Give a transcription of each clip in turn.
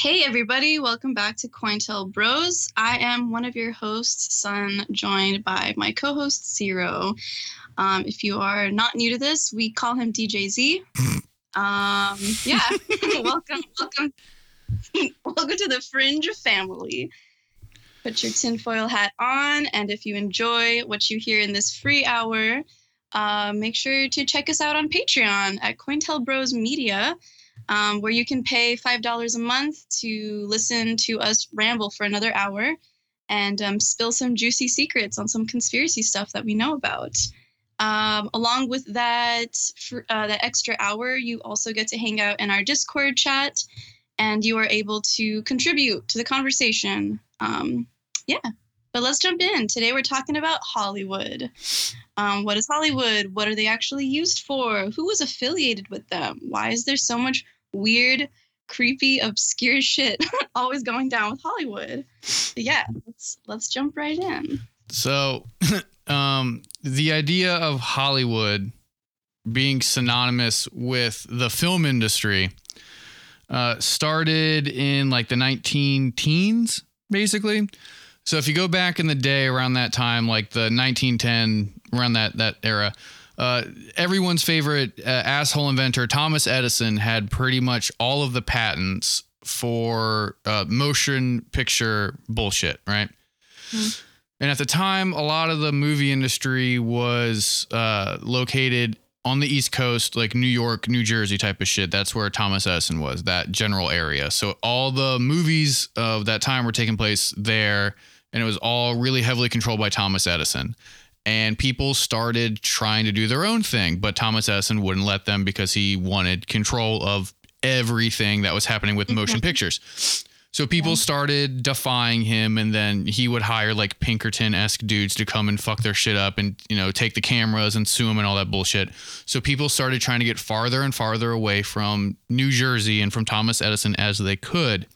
Hey, everybody, welcome back to Cointel Bros. I am one of your hosts, Sun, joined by my co host, Zero. Um, if you are not new to this, we call him DJZ. um, yeah, welcome, welcome, welcome to the Fringe family. Put your tinfoil hat on, and if you enjoy what you hear in this free hour, uh, make sure to check us out on Patreon at Cointel Bros Media um, where you can pay $5 a month to listen to us ramble for another hour and um, spill some juicy secrets on some conspiracy stuff that we know about. Um, along with that, for, uh, that extra hour, you also get to hang out in our Discord chat, and you are able to contribute to the conversation. Um, yeah, but let's jump in. Today we're talking about Hollywood. Um, what is Hollywood? What are they actually used for? Who was affiliated with them? Why is there so much weird, creepy, obscure shit always going down with Hollywood. But yeah, let's let's jump right in. So, um, the idea of Hollywood being synonymous with the film industry uh, started in like the 19 teens, basically. So if you go back in the day around that time, like the 1910, around that that era, uh, everyone's favorite uh, asshole inventor, Thomas Edison, had pretty much all of the patents for uh, motion picture bullshit, right? Mm-hmm. And at the time, a lot of the movie industry was uh, located on the East Coast, like New York, New Jersey type of shit. That's where Thomas Edison was, that general area. So all the movies of that time were taking place there, and it was all really heavily controlled by Thomas Edison and people started trying to do their own thing, but Thomas Edison wouldn't let them because he wanted control of everything that was happening with motion mm-hmm. pictures. So people started defying him, and then he would hire like Pinkerton esque dudes to come and fuck their shit up, and you know take the cameras and sue him and all that bullshit. So people started trying to get farther and farther away from New Jersey and from Thomas Edison as they could.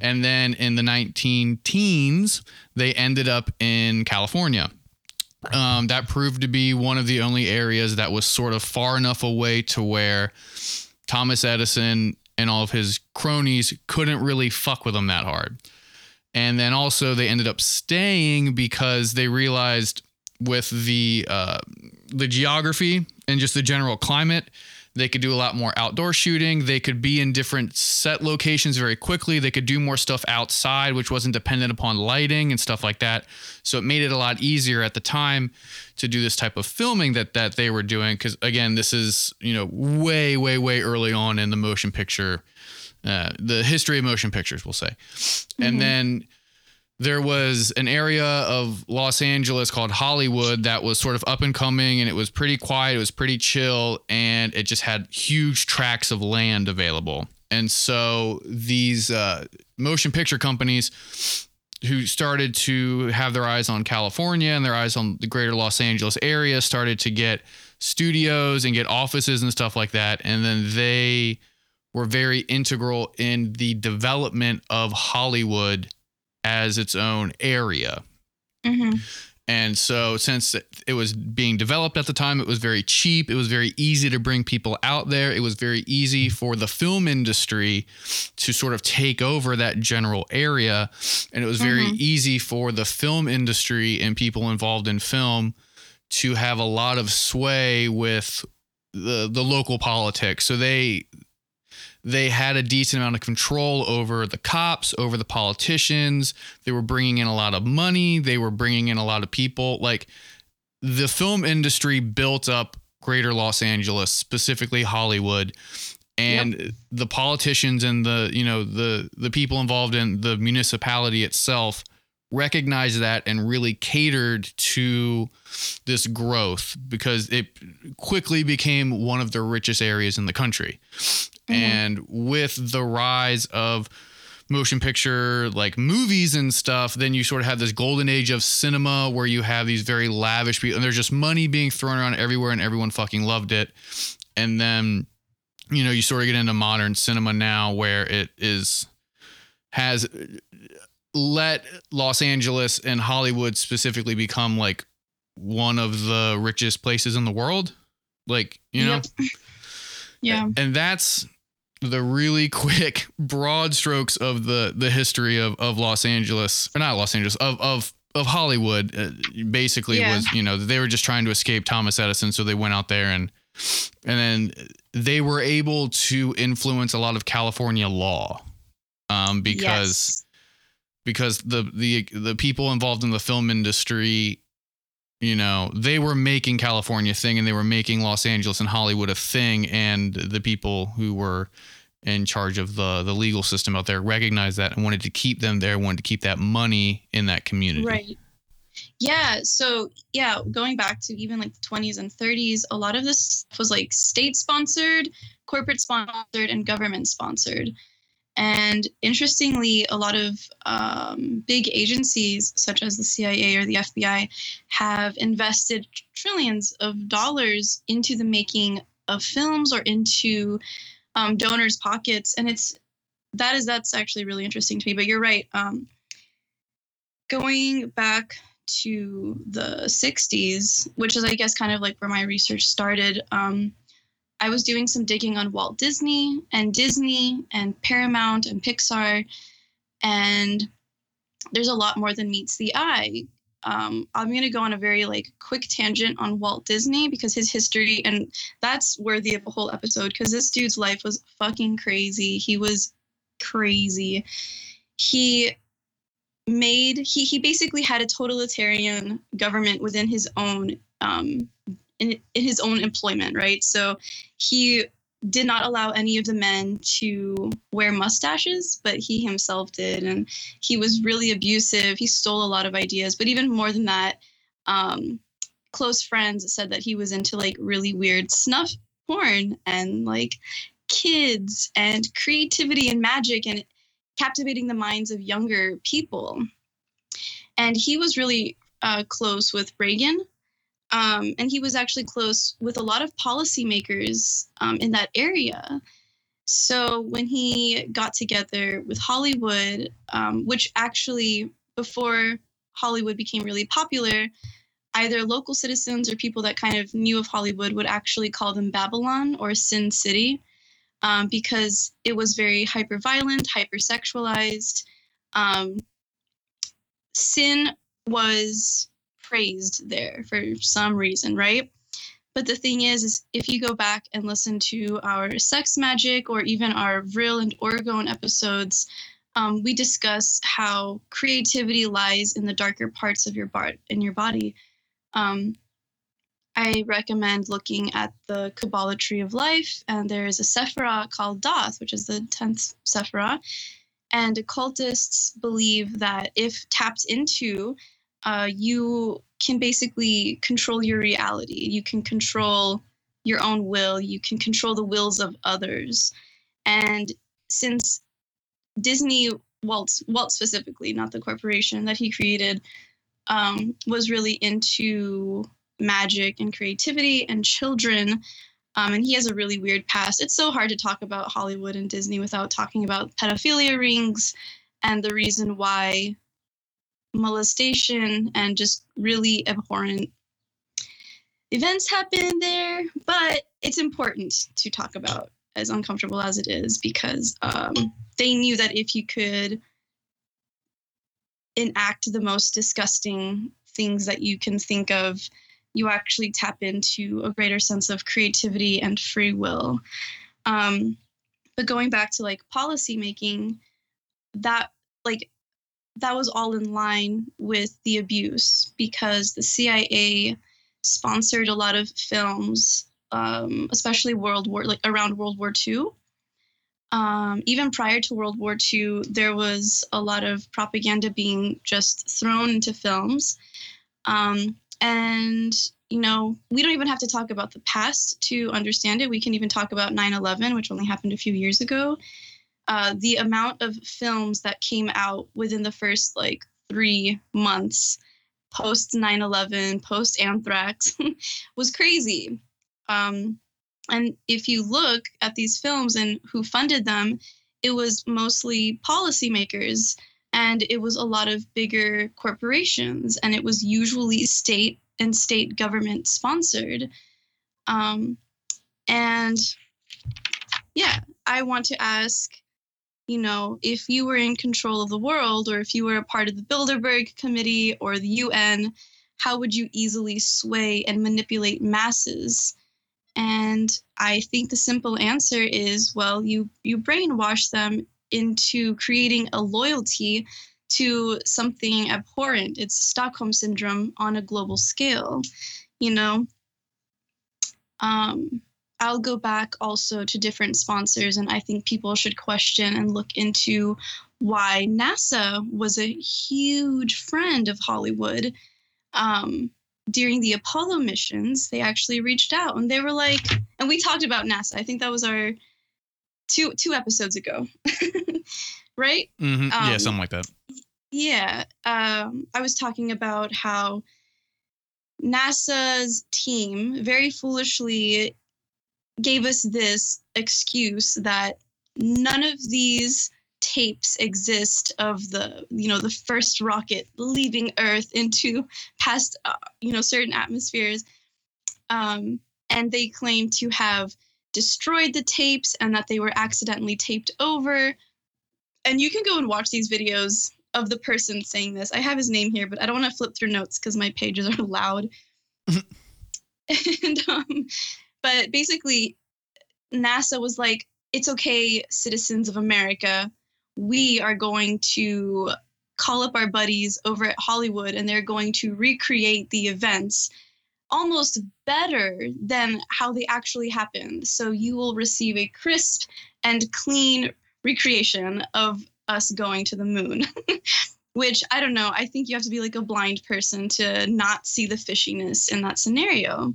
And then in the 19 teens, they ended up in California um, that proved to be one of the only areas that was sort of far enough away to where Thomas Edison and all of his cronies couldn't really fuck with him that hard. And then also they ended up staying because they realized with the uh, the geography and just the general climate, they could do a lot more outdoor shooting. They could be in different set locations very quickly. They could do more stuff outside, which wasn't dependent upon lighting and stuff like that. So it made it a lot easier at the time to do this type of filming that that they were doing. Because again, this is you know way way way early on in the motion picture, uh, the history of motion pictures, we'll say, mm-hmm. and then there was an area of Los Angeles called Hollywood that was sort of up and coming and it was pretty quiet, it was pretty chill, and it just had huge tracts of land available. And so these uh, motion picture companies who started to have their eyes on California and their eyes on the greater Los Angeles area started to get studios and get offices and stuff like that. And then they were very integral in the development of Hollywood as its own area. Mm-hmm. And so, since it was being developed at the time, it was very cheap. It was very easy to bring people out there. It was very easy for the film industry to sort of take over that general area. And it was very mm-hmm. easy for the film industry and people involved in film to have a lot of sway with the the local politics. So they they had a decent amount of control over the cops, over the politicians. They were bringing in a lot of money. They were bringing in a lot of people. Like the film industry built up greater Los Angeles, specifically Hollywood. And yep. the politicians and the, you know, the the people involved in the municipality itself recognized that and really catered to this growth because it quickly became one of the richest areas in the country. Mm-hmm. And with the rise of motion picture like movies and stuff, then you sort of have this golden age of cinema where you have these very lavish people and there's just money being thrown around everywhere and everyone fucking loved it. And then, you know, you sort of get into modern cinema now where it is has let Los Angeles and Hollywood specifically become like one of the richest places in the world. Like, you know? Yep. Yeah. And that's the really quick broad strokes of the the history of of Los Angeles, or not Los Angeles, of of of Hollywood, uh, basically Yeah. was you know they were just trying to escape Thomas Edison, so they went out there and and then they were able to influence a lot of California law, um, because Yes. because the the the people involved in the film industry you know they were making california thing and they were making los angeles and hollywood a thing and the people who were in charge of the the legal system out there recognized that and wanted to keep them there wanted to keep that money in that community Right. Yeah. So, yeah, going back to even like the 20s and 30s, a lot of this was like state sponsored, corporate sponsored, and government sponsored. And interestingly, a lot of um, big agencies, such as the CIA or the FBI, have invested trillions of dollars into the making of films or into um, donors' pockets. And it's that is that's actually really interesting to me. But you're right. Um, going back to the 60s, which is, I guess, kind of like where my research started, um, I was doing some digging on Walt Disney and Disney and Paramount and Pixar. And there's a lot more than meets the eye. Um, I'm going to go on a very like quick tangent on Walt Disney because his history, and that's worthy of a whole episode because this dude's life was fucking crazy. He was crazy. He made he he basically had a totalitarian government within his own um in, in his own employment right so he did not allow any of the men to wear mustaches but he himself did and he was really abusive he stole a lot of ideas but even more than that um close friends said that he was into like really weird snuff porn and like kids and creativity and magic and captivating the minds of younger people. And he was really uh, close with Reagan. Um, and he was actually close with a lot of policymakers um, in that area. So when he got together with Hollywood, um, which actually, before Hollywood became really popular, either local citizens or people that kind of knew of Hollywood would actually call them Babylon or Sin City um, because it was very hyper violent, hyper sexualized. Um, sin was praised there for some reason, right? But the thing is, is if you go back and listen to our sex magic or even our Vril and Orgone episodes, um, we discuss how creativity lies in the darker parts of your bar- in your body. Um, I recommend looking at the Kabbalah Tree of Life, and there is a Sephirah called Daath, which is the 10th Sephirah. And occultists believe that if tapped into, uh, you can basically control your reality. You can control your own will, you can control the wills of others. And since Disney, Walt, Walt specifically, not the corporation that he created, um, was really into magic and creativity and children. Um, and he has a really weird past. It's so hard to talk about Hollywood and Disney without talking about pedophilia rings and the reason why molestation and just really abhorrent events happen there. But it's important to talk about, as uncomfortable as it is, because um, they knew that if you could enact the most disgusting things that you can think of you actually tap into a greater sense of creativity and free will. Um, but going back to like policy making, that like that was all in line with the abuse because the CIA sponsored a lot of films, um, especially World War like around World War II. Um, even prior to World War II, there was a lot of propaganda being just thrown into films. Um, and you know we don't even have to talk about the past to understand it we can even talk about 9-11 which only happened a few years ago uh, the amount of films that came out within the first like three months post 9-11 post anthrax was crazy. Um, and if you look at these films and who funded them it was mostly policymakers and it was a lot of bigger corporations and it was usually state and state government sponsored. Um, and yeah I want to ask, you know, if you were in control of the world or if you were a part of the Bilderberg Committee or the UN, how would you easily sway and manipulate masses? And I think the simple answer is well, you you brainwash them into creating a loyalty to something abhorrent. It's Stockholm syndrome on a global scale, you know. Um, I'll go back also to different sponsors, and I think people should question and look into why NASA was a huge friend of Hollywood. Um, during the Apollo missions, they actually reached out and they were like, and we talked about NASA. I think that was our two two episodes ago, right? Mm-hmm. yeah, Um, something like that. Yeah, um, I was talking about how NASA's team very foolishly gave us this excuse that none of these tapes exist of the you know the first rocket leaving Earth into past uh, you know certain atmospheres, um, and they claim to have destroyed the tapes and that they were accidentally taped over. And you can go and watch these videos of the person saying this. I have his name here, but I don't want to flip through notes because my pages are loud. and um, but basically, NASA was like, "It's okay, citizens of America. We are going to call up our buddies over at Hollywood, and they're going to recreate the events." Almost better than how they actually happened. So you will receive a crisp and clean recreation of us going to the moon. Which I don't know. I think you have to be like a blind person to not see the fishiness in that scenario.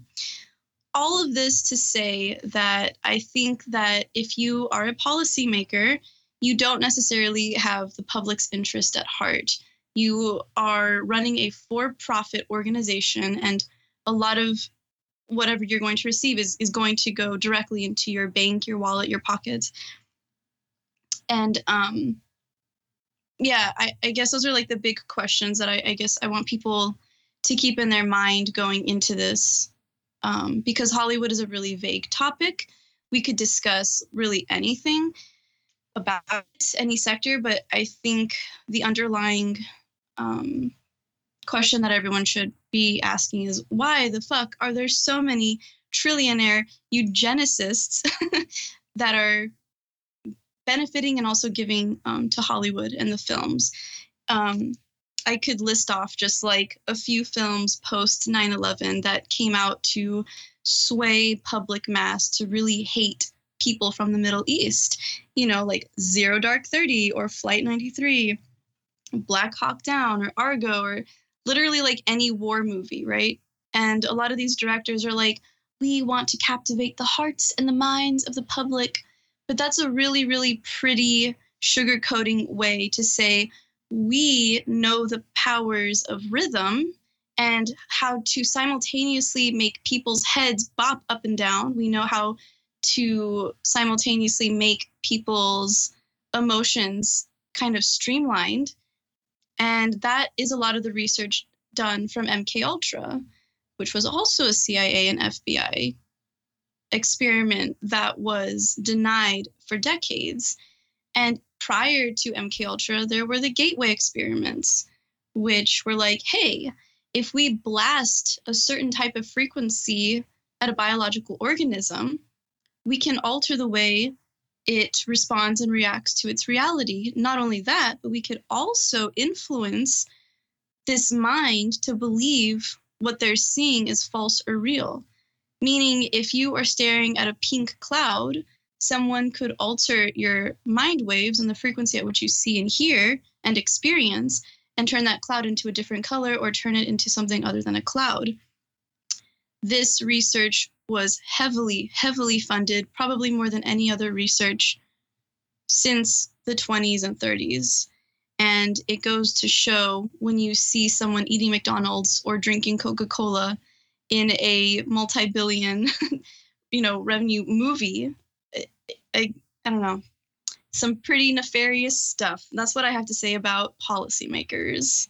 All of this to say that I think that if you are a policymaker, you don't necessarily have the public's interest at heart. You are running a for profit organization, and a lot of whatever you're going to receive is, is going to go directly into your bank, your wallet, your pockets. And um, yeah, I, I guess those are like the big questions that I, I guess I want people to keep in their mind going into this. Um, because Hollywood is a really vague topic. We could discuss really anything about any sector, but I think the underlying um, question that everyone should be asking is why the fuck are there so many trillionaire eugenicists that are benefiting and also giving um, to Hollywood and the films. Um, I could list off just like a few films post 9 11 that came out to sway public mass to really hate people from the Middle East. You know, like Zero Dark 30 or Flight 93, Black Hawk Down or Argo or literally like any war movie, right? And a lot of these directors are like, we want to captivate the hearts and the minds of the public but that's a really really pretty sugarcoating way to say we know the powers of rhythm and how to simultaneously make people's heads bop up and down we know how to simultaneously make people's emotions kind of streamlined and that is a lot of the research done from mk ultra which was also a cia and fbi experiment that was denied for decades. And prior to MK Ultra, there were the gateway experiments, which were like, hey, if we blast a certain type of frequency at a biological organism, we can alter the way it responds and reacts to its reality. Not only that, but we could also influence this mind to believe what they're seeing is false or real. Meaning, if you are staring at a pink cloud, someone could alter your mind waves and the frequency at which you see and hear and experience and turn that cloud into a different color or turn it into something other than a cloud. This research was heavily, heavily funded, probably more than any other research since the 20s and 30s. And it goes to show when you see someone eating McDonald's or drinking Coca Cola in a multi-billion you know revenue movie I, I, don't know some pretty nefarious stuff that's what i have to say about policymakers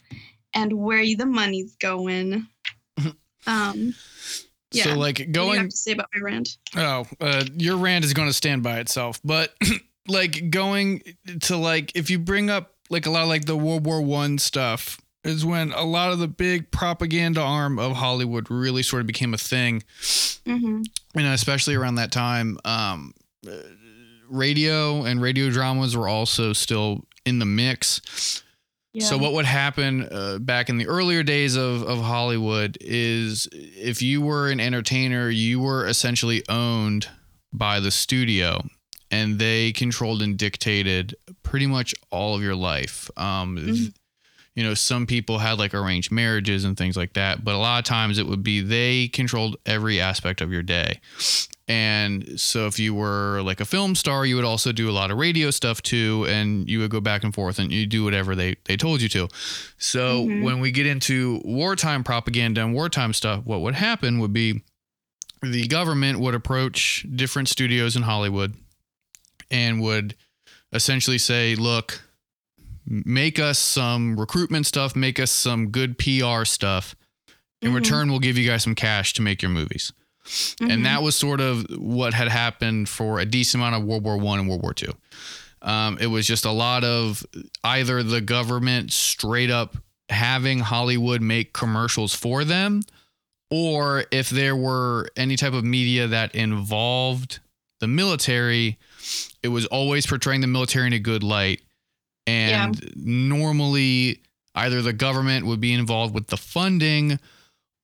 and where the money's going um Yeah. So like what do you going have to say about my rant? Oh, uh, your rant is going to stand by itself. But like going to like if you bring up like a lot of like the World War One stuff is when a lot of the big propaganda arm of Hollywood really sort of became a thing, Mm-hmm. and especially around that time, um, radio and radio dramas were also still in the mix. Yeah. So what would happen uh, back in the earlier days of, of Hollywood is if you were an entertainer, you were essentially owned by the studio and they controlled and dictated pretty much all of your life. Um, Mhm. You know, some people had like arranged marriages and things like that, but a lot of times it would be they controlled every aspect of your day. And so if you were like a film star, you would also do a lot of radio stuff too, and you would go back and forth and you do whatever they, they told you to. So Mhm. when we get into wartime propaganda and wartime stuff, what would happen would be the government would approach different studios in Hollywood and would essentially say, look, make us some recruitment stuff, make us some good PR stuff. In Mhm. return, we'll give you guys some cash to make your movies Mhm. and that was sort of what had happened for a decent amount of World War One and World War Two. Um, it was just a lot of either the government straight up having Hollywood make commercials for them, or if there were any type of media that involved the military, it was always portraying the military in a good light. And normally, either the government would be involved with the funding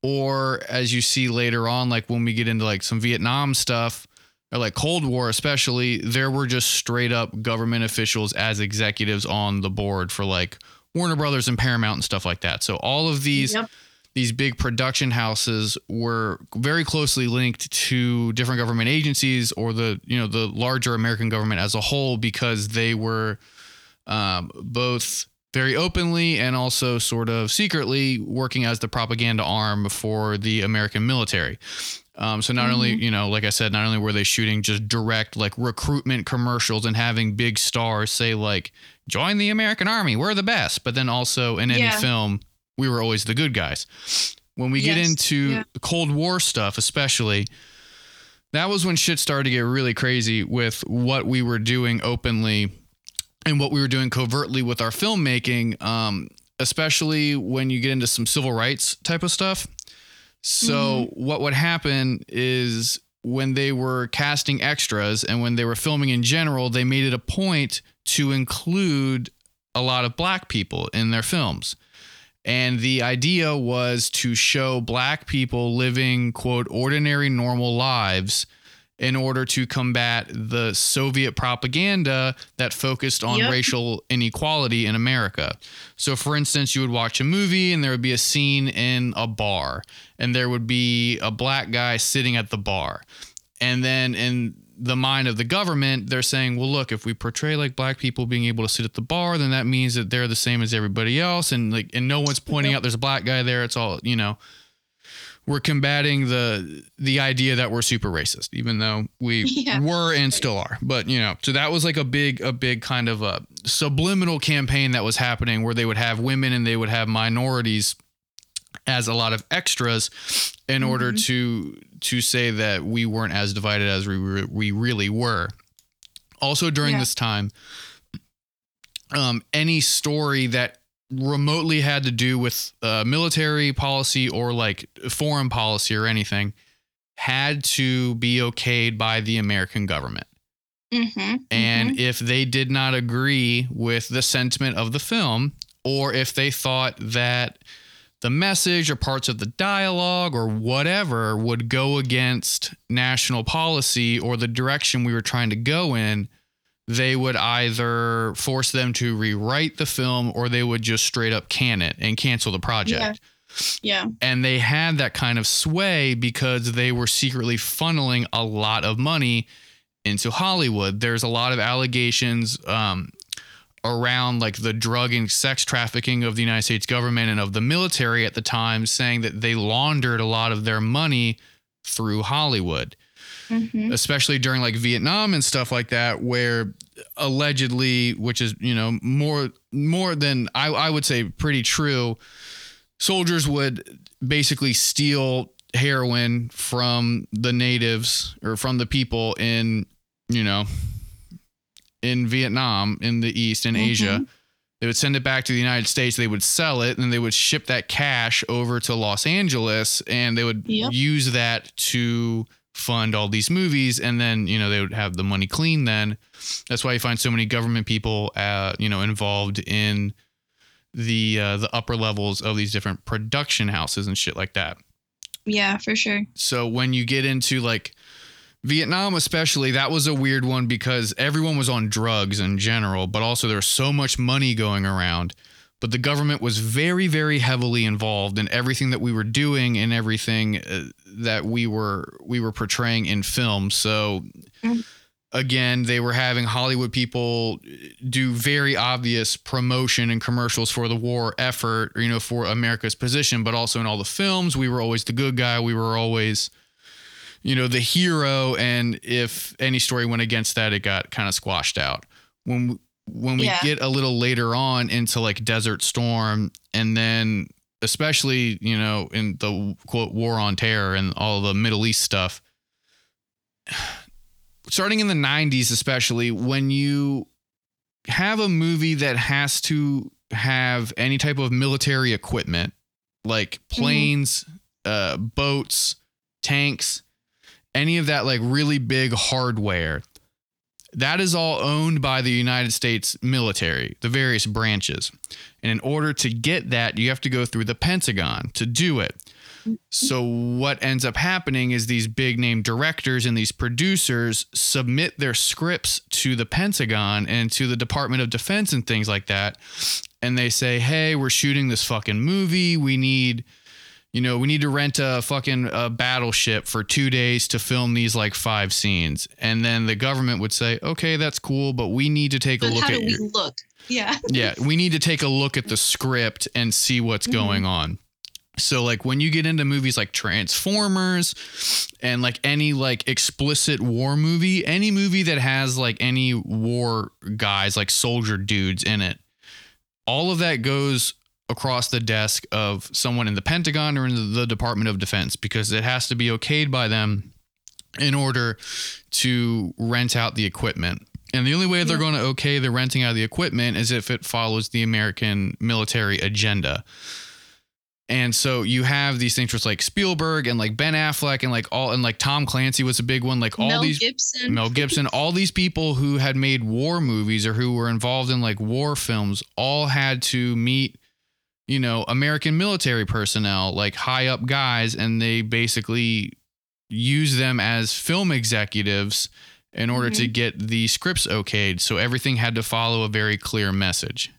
or as you see later on like when we get into like some Vietnam stuff or like Cold War especially there were just straight up government officials as executives on the board for like Warner Brothers and Paramount and stuff like that so all of these Yep. these big production houses were very closely linked to different government agencies or the you know the larger American government as a whole because they were um, both very openly and also sort of secretly working as the propaganda arm for the American military. Um, so not only you know, like I said, not only were they shooting just direct like recruitment commercials and having big stars say like, "Join the American Army, we're the best," but then also in any Yeah. film, we were always the good guys. When we get into Yeah. Cold War stuff, especially, that was when shit started to get really crazy with what we were doing openly and what we were doing covertly with our filmmaking, um, especially when you get into some civil rights type of stuff. So, what would happen is when they were casting extras and when they were filming in general, they made it a point to include a lot of black people in their films. And the idea was to show black people living, quote, ordinary, normal lives in order to combat the Soviet propaganda that focused on Yep. racial inequality in America. So, for instance, you would watch a movie and there would be a scene in a bar, and there would be a black guy sitting at the bar. And then in the mind of the government, they're saying, well, look, if we portray like black people being able to sit at the bar, then that means that they're the same as everybody else. And like, and no one's pointing Yep. out there's a black guy there. It's all, you know, we're combating the the idea that we're super racist, even though we Yeah. were and still are. But you know, so that was like a big, a big kind of a subliminal campaign that was happening where they would have women and they would have minorities as a lot of extras in order Mhm. to to say that we weren't as divided as we re- we really were. Also during Yeah. this time, um, any story that remotely had to do with uh, military policy or like foreign policy or anything had to be okayed by the American government. Mm-hmm. And if they did not agree with the sentiment of the film, or if they thought that the message or parts of the dialogue or whatever would go against national policy or the direction we were trying to go in, they would either force them to rewrite the film or they would just straight up can it and cancel the project. yeah. Yeah. And they had that kind of sway because they were secretly funneling a lot of money into Hollywood. There's a lot of allegations um, around like the drug and sex trafficking of the United States government and of the military at the time, saying that they laundered a lot of their money through Hollywood Mm-hmm. especially during like Vietnam and stuff like that, where allegedly, which is you know more more than I, I would say pretty true, soldiers would basically steal heroin from the natives or from the people in, you know, in Vietnam, in the East, in Asia. Mhm. They would send it back to the United States. They would sell it, and they would ship that cash over to Los Angeles, and they would Yep. use that to fund all these movies. And then, you know, they would have the money clean. Then that's why you find so many government people, uh, you know, involved in the uh, the upper levels of these different production houses and shit like that. Yeah, for sure. So when you get into like Vietnam, especially, that was a weird one because everyone was on drugs in general, but also there was so much money going around. But the government was very, very heavily involved in everything that we were doing and everything uh, that we were we were portraying in film. So again, they were having Hollywood people do very obvious promotion and commercials for the war effort, you know, for America's position, but also in all the films, we were always the good guy. We were always, you know, the hero. And if any story went against that, it got kind of squashed out. When when we Yeah. get a little later on into like Desert Storm, and then especially, you know, in the quote war on terror and all the Middle East stuff, starting in the 90s, especially when you have a movie that has to have any type of military equipment like planes, uh, boats, tanks, any of that like really big hardware. That is all owned by the United States military, the various branches. And in order to get that, you have to go through the Pentagon to do it. So what ends up happening is these big name directors and these producers submit their scripts to the Pentagon and to the Department of Defense and things like that. And they say, "Hey, we're shooting this fucking movie. We need you know, we need to rent a fucking uh, battleship for 2 days to film these like five scenes." And then the government would say, "Okay, that's cool, but we need to take a look at your look? Yeah. yeah, we need to take a look at the script and see what's Mhm. going on. So like when you get into movies like Transformers and like any like explicit war movie, any movie that has like any war guys like soldier dudes in it, all of that goes across the desk of someone in the Pentagon or in the Department of Defense because it has to be okayed by them in order to rent out the equipment. And the only way they're going to okay the renting out of the equipment is if it follows the American military agenda. And so you have these things with like Spielberg and like Ben Affleck and like all and like Tom Clancy was a big one. Like all Mel these Gibson. Mel Gibson, all these people who had made war movies or who were involved in like war films all had to meet, you know, American military personnel, like high up guys, and they basically use them as film executives in order to mm-hmm. get the scripts okayed. So everything had to follow a very clear message.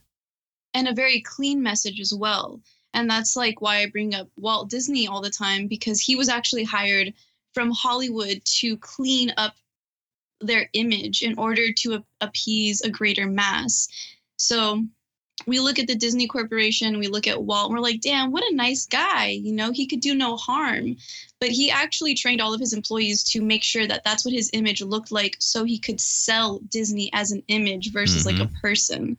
and a very clean message as well. And that's like why I bring up Walt Disney all the time because he was actually hired from Hollywood to clean up their image in order to appease a greater mass. So we look at the Disney Corporation, we look at Walt, and we're like, damn, what a nice guy. You know, he could do no harm. But he actually trained all of his employees to make sure that that's what his image looked like so he could sell Disney as an image versus like a mm-hmm. person.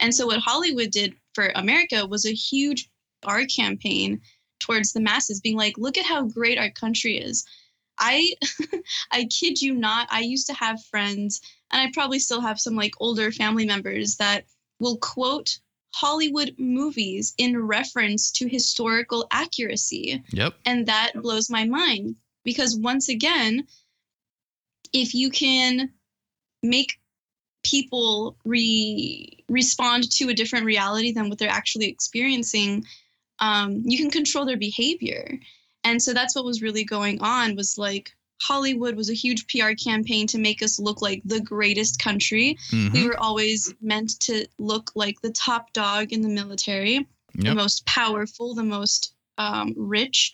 And so what Hollywood did for America was a huge R campaign towards the masses, being like, look at how great our country is. I I kid you not, I used to have friends, and I probably still have some like older family members that will quote Hollywood movies in reference to historical accuracy. Yep. And that blows my mind because once again, if you can make people re- respond to a different reality than what they're actually experiencing, um, you can control their behavior. And so that's what was really going on was like Hollywood was a huge PR campaign to make us look like the greatest country. Mhm. We were always meant to look like the top dog in the military the most powerful, the most um, rich,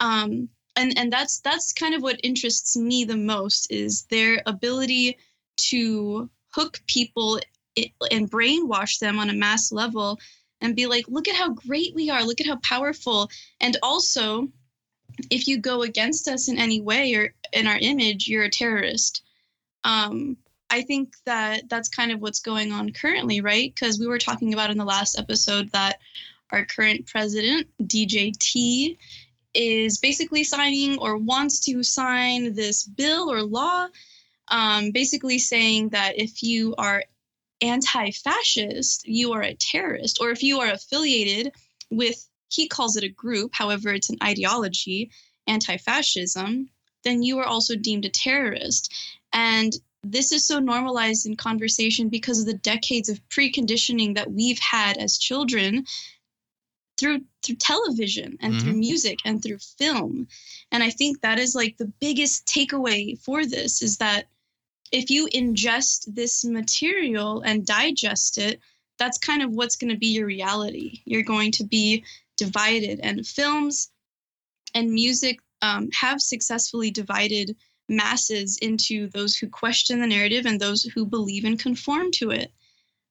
um, and and that's that's kind of what interests me the most is their ability to hook people and brainwash them on a mass level and be like, look at how great we are, look at how powerful, and also if you go against us in any way or in our image, you're a terrorist. Um, I think that that's kind of what's going on currently, right? Because we were talking about in the last episode that our current president, DJT, is basically signing or wants to sign this bill or law, um, basically saying that if you are anti fascist, you are a terrorist, or if you are affiliated with, he calls it a group, however, it's an ideology, anti fascism, then you are also deemed a terrorist. And this is so normalized in conversation because of the decades of preconditioning that we've had as children through through television and mm-hmm. through music and through film and i think that is like the biggest takeaway for this is that if you ingest this material and digest it that's kind of what's going to be your reality you're going to be divided and films and music um, have successfully divided masses into those who question the narrative and those who believe and conform to it.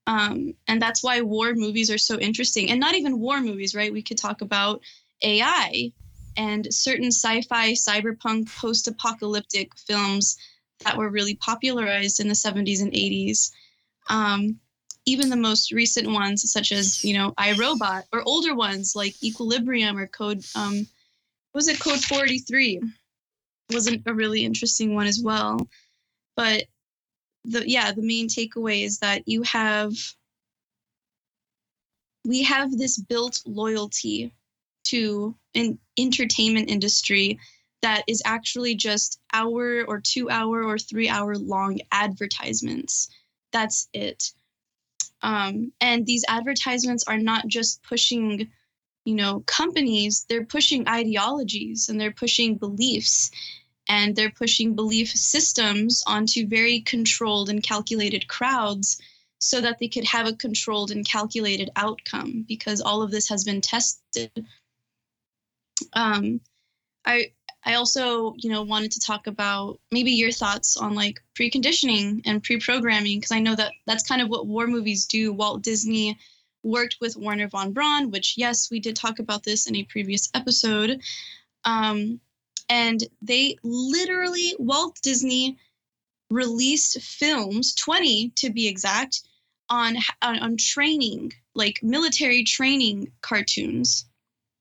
Um, and that's why war movies are so interesting. And not even war movies, right? We could talk about AI and certain sci fi, cyberpunk, post apocalyptic films that were really popularized in the 70s and 80s. Um, even the most recent ones, such as, you know, iRobot, or older ones like Equilibrium or Code, um, was it Code 43? wasn't a really interesting one as well. But the yeah, the main takeaway is that you have we have this built loyalty to an entertainment industry that is actually just hour or two hour or three hour long advertisements. That's it. Um, and these advertisements are not just pushing you know companies they're pushing ideologies and they're pushing beliefs. And they're pushing belief systems onto very controlled and calculated crowds so that they could have a controlled and calculated outcome because all of this has been tested. Um, i i also you know wanted to talk about maybe your thoughts on like preconditioning and pre-programming because i know that that's kind of what war movies do walt disney worked with Wernher von Braun, which, yes, we did talk about this in a previous episode. Um, and they literally, Walt Disney released films, 20 to be exact, on, on, on training, like military training cartoons.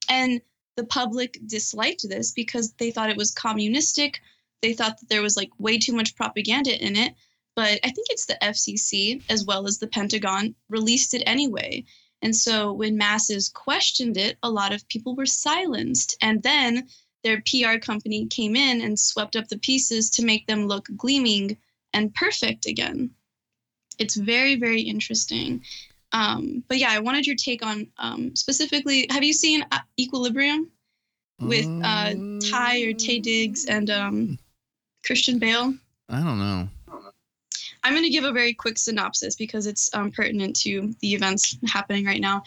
And the public disliked this because they thought it was communistic. They thought that there was like way too much propaganda in it but I think it's the FCC as well as the Pentagon released it anyway. And so when masses questioned it, a lot of people were silenced. And then their PR company came in and swept up the pieces to make them look gleaming and perfect again. It's very, very interesting. Um, but yeah, I wanted your take on um, specifically. Have you seen uh, Equilibrium with uh, Ty or Taye Diggs and um, Christian Bale? I don't know. I'm going to give a very quick synopsis because it's um, pertinent to the events happening right now.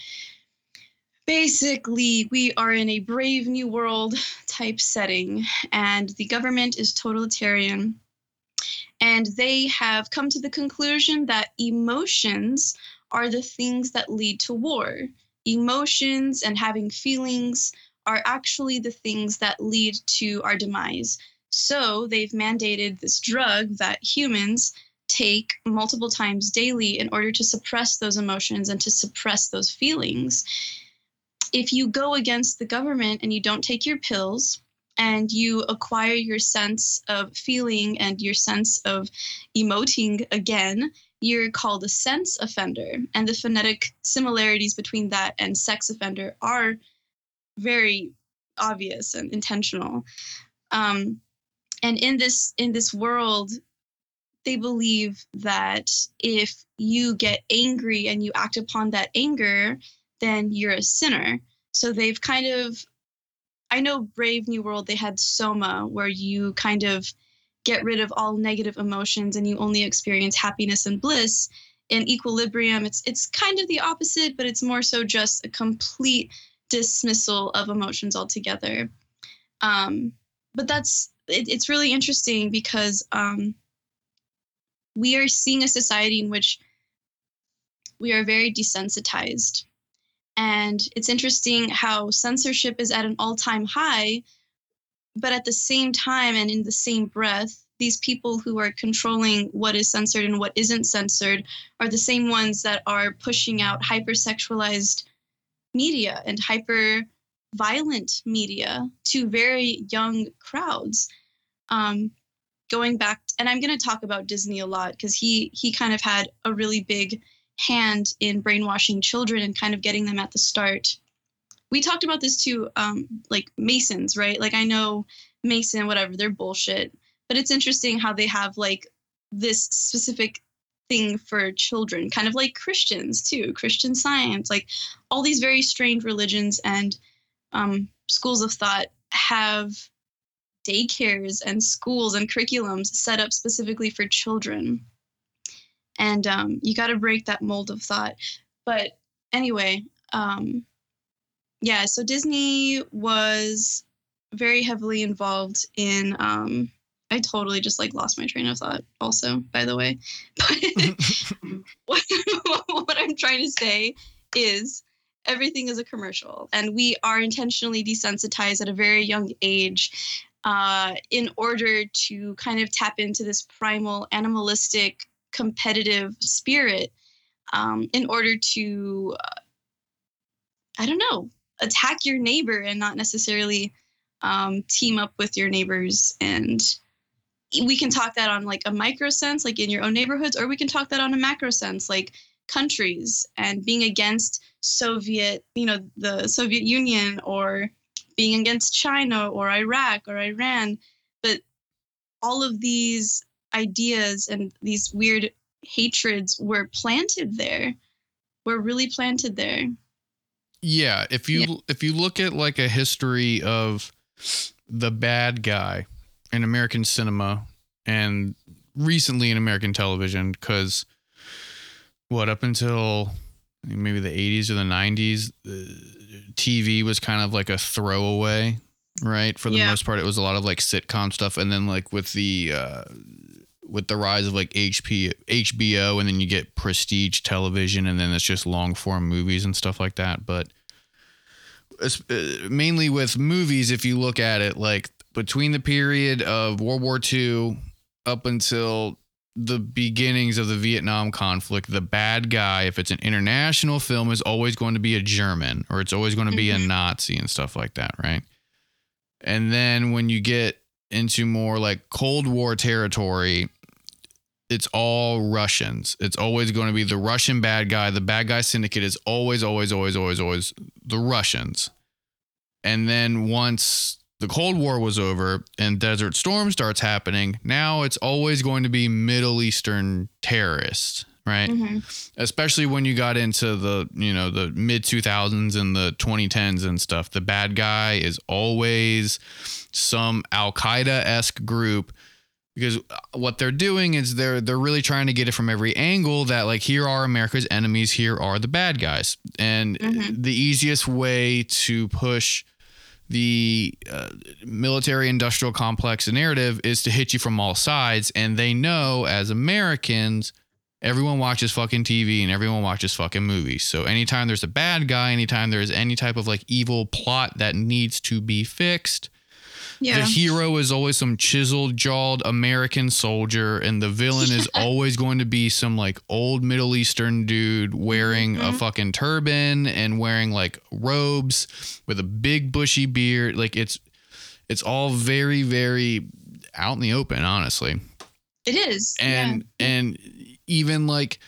Basically, we are in a brave new world type setting, and the government is totalitarian. And they have come to the conclusion that emotions are the things that lead to war. Emotions and having feelings are actually the things that lead to our demise. So they've mandated this drug that humans take multiple times daily in order to suppress those emotions and to suppress those feelings. If you go against the government and you don't take your pills, and you acquire your sense of feeling and your sense of emoting again, you're called a sense offender. And the phonetic similarities between that and sex offender are very obvious and intentional. Um, and in this in this world they believe that if you get angry and you act upon that anger, then you're a sinner. So they've kind of, I know Brave New World, they had Soma, where you kind of get rid of all negative emotions and you only experience happiness and bliss. In Equilibrium, it's it's kind of the opposite, but it's more so just a complete dismissal of emotions altogether. Um, but that's it, it's really interesting because um, we are seeing a society in which we are very desensitized. And it's interesting how censorship is at an all time high, but at the same time and in the same breath, these people who are controlling what is censored and what isn't censored are the same ones that are pushing out hypersexualized media and hyper violent media to very young crowds. Um, going back, and I'm going to talk about Disney a lot because he he kind of had a really big hand in brainwashing children and kind of getting them at the start. We talked about this too, um, like Masons, right? Like I know Mason, whatever, they're bullshit, but it's interesting how they have like this specific thing for children, kind of like Christians too, Christian science, like all these very strange religions and um, schools of thought have daycares and schools and curriculums set up specifically for children. And um, you got to break that mold of thought. But anyway, um, yeah, so Disney was very heavily involved in um, I totally just like lost my train of thought also, by the way. But what, what I'm trying to say is everything is a commercial and we are intentionally desensitized at a very young age uh, in order to kind of tap into this primal animalistic competitive spirit um, in order to uh, i don't know attack your neighbor and not necessarily um, team up with your neighbors. And we can talk that on like a micro sense like in your own neighborhoods or we can talk that on a macro sense like countries and being against soviet you know the soviet union or being against china or iraq or iran. But all of these ideas and these weird hatreds were planted there were really planted there Yeah, if you Yeah. if you look at like a history of the bad guy in American cinema and recently in American television, because what up until maybe the 80s or the 90s, uh, TV was kind of like a throwaway, right? For the Yeah. most part, it was a lot of like sitcom stuff, and then like with the uh, with the rise of like HP HBO, and then you get prestige television, and then it's just long form movies and stuff like that. But uh, mainly with movies, if you look at it, like between the period of World War II up until the beginnings of the Vietnam conflict, the bad guy, if it's an international film, is always going to be a German or it's always going to be a Mhm. Nazi and stuff like that, right? And then when you get into more like Cold War territory, it's all Russians. It's always going to be the Russian bad guy. The bad guy syndicate is always, always, always, always, always the Russians. And then once the Cold War was over and Desert Storm starts happening, now it's always going to be Middle Eastern terrorists, right? Mhm. especially when you got into the you know the mid 2000s and the 2010s and stuff the bad guy is always some al-qaeda-esque group because what they're doing is they're they're really trying to get it from every angle that like here are america's enemies here are the bad guys and Mhm. the easiest way to push the uh, military industrial complex narrative is to hit you from all sides and they know as americans everyone watches fucking TV and everyone watches fucking movies. So anytime there's a bad guy, anytime there's any type of like evil plot that needs to be fixed, yeah. the hero is always some chiseled jawed American soldier and the villain is always going to be some like old Middle Eastern dude wearing a Mhm. fucking turban and wearing like robes with a big bushy beard. Like it's it's all very very out in the open, honestly. It is. And and even like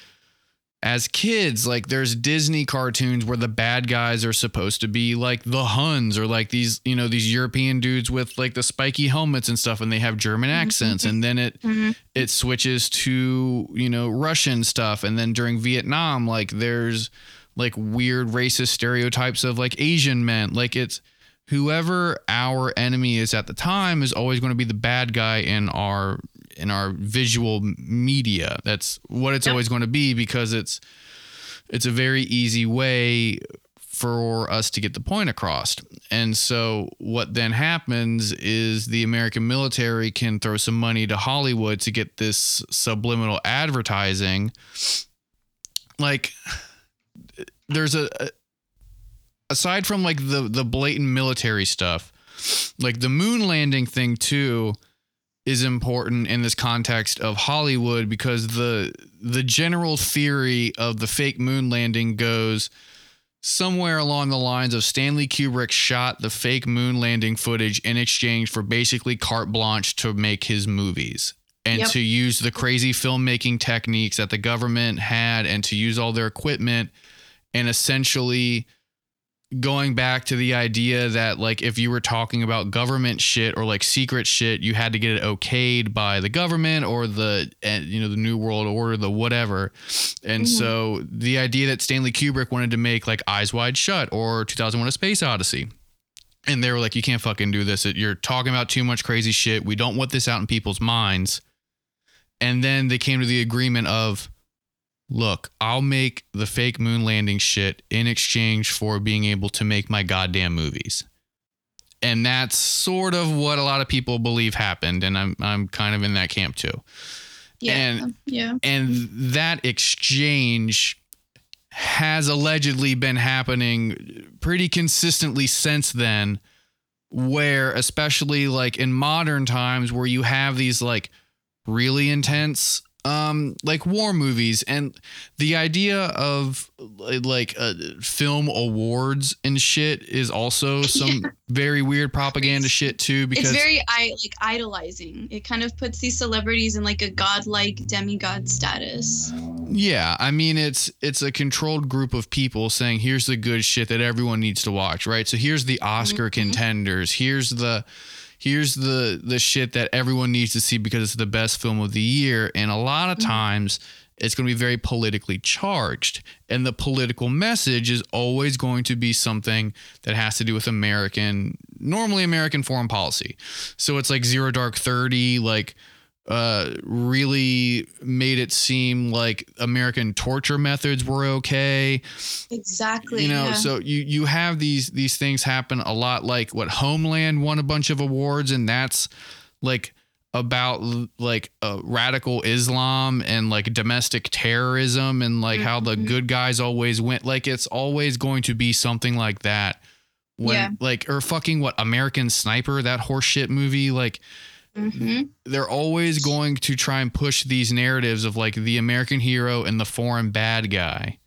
as kids like there's disney cartoons where the bad guys are supposed to be like the huns or like these you know these european dudes with like the spiky helmets and stuff and they have german accents and then it. Mhm. it switches to you know russian stuff and then during vietnam like there's like weird racist stereotypes of like asian men like it's whoever our enemy is at the time is always going to be the bad guy in our in our visual media that's what it's Yep. always going to be because it's it's a very easy way for us to get the point across. And so what then happens is the American military can throw some money to Hollywood to get this subliminal advertising. Like there's a, a aside from like the the blatant military stuff, like the moon landing thing too is important in this context of Hollywood because the the general theory of the fake moon landing goes somewhere along the lines of Stanley Kubrick shot the fake moon landing footage in exchange for basically carte blanche to make his movies and Yep. to use the crazy filmmaking techniques that the government had and to use all their equipment and essentially going back to the idea that like if you were talking about government shit or like secret shit you had to get it okayed by the government or the eh, you know the new world order the whatever. And Mhm. so the idea that Stanley Kubrick wanted to make like Eyes Wide Shut or 2001 A Space Odyssey. And they were like you can't fucking do this. You're talking about too much crazy shit. We don't want this out in people's minds. And then they came to the agreement of look, I'll make the fake moon landing shit in exchange for being able to make my goddamn movies. And that's sort of what a lot of people believe happened. And I'm I'm kind of in that camp too. Yeah. And- yeah. And that exchange has allegedly been happening pretty consistently since then, where especially like in modern times where you have these like really intense um like war movies and the idea of like uh, film awards and shit is also some very weird propaganda shit too because it's very I like idolizing. It kind of puts these celebrities in like a godlike demigod status. Yeah, I mean it's it's a controlled group of people saying here's the good shit that everyone needs to watch, right? So here's the Oscar Mhm. contenders. Here's the here's the the shit that everyone needs to see because it's the best film of the year and a lot of Mhm. times it's going to be very politically charged and the political message is always going to be something that has to do with American normally American foreign policy. So it's like Zero Dark 30 like uh, really made it seem like American torture methods were okay. Exactly. You know, yeah. so you you have these these things happen a lot. Like what Homeland won a bunch of awards, and that's like about like uh, radical Islam and like domestic terrorism and like how the Mhm. good guys always win. Like it's always going to be something like that. When Yeah. like or fucking what American Sniper that horseshit movie like Mhm. they're always going to try and push these narratives of like the American hero and the foreign bad guy.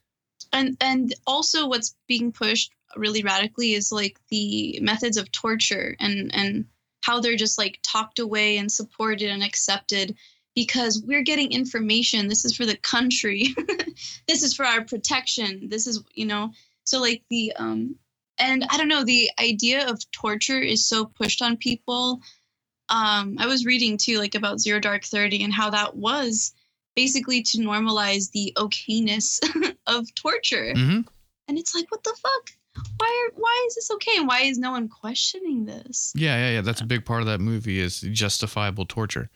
and and also what's being pushed really radically is like the methods of torture and and how they're just like talked away and supported and accepted because we're getting information this is for the country this is for our protection this is you know so like the um and i don't know the idea of torture is so pushed on people um i was reading too like about zero dark 30 and how that was basically to normalize the okayness of torture Mm-hmm. and it's like what the fuck why are why is this okay and why is no one questioning this Yeah, yeah, yeah. That's a big part of that movie is justifiable torture.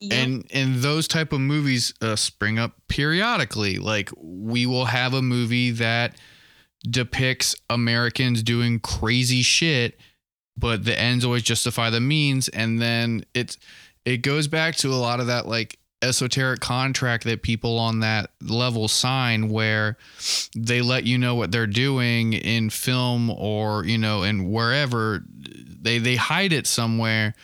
Yep. And and those type of movies uh, spring up periodically. Like we will have a movie that depicts Americans doing crazy shit, but the ends always justify the means. And then it's it goes back to a lot of that like esoteric contract that people on that level sign where they let you know what they're doing in film or you know and wherever they they hide it somewhere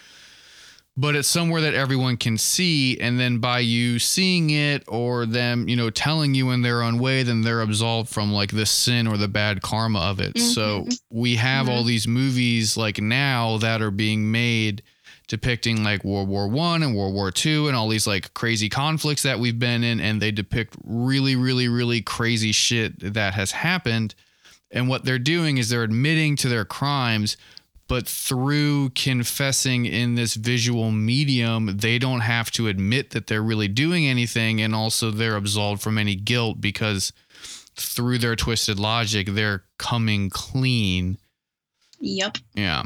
but it's somewhere that everyone can see and then by you seeing it or them you know telling you in their own way then they're absolved from like the sin or the bad karma of it. So Mhm. we have all these movies like now that are being made depicting like world war one and world war two and all these like crazy conflicts that we've been in and they depict really really really crazy shit that has happened. And what they're doing is they're admitting to their crimes but through confessing in this visual medium, they don't have to admit that they're really doing anything. And also, they're absolved from any guilt because through their twisted logic, they're coming clean. yep Yeah.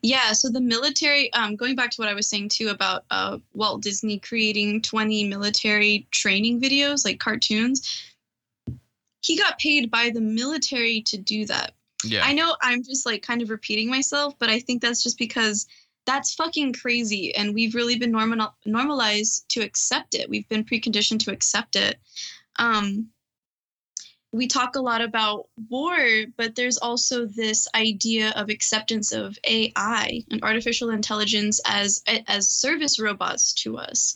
Yeah, so the military, um, going back to what I was saying too about uh, Walt Disney creating 20 military training videos, like cartoons, he got paid by the military to do that. Yeah. I know I'm just like kind of repeating myself, but I think that's just because that's fucking crazy. And we've really been normal, normalized to accept it. We've been preconditioned to accept it. Um, we talk a lot about war, but there's also this idea of acceptance of AI and artificial intelligence as as service robots to us.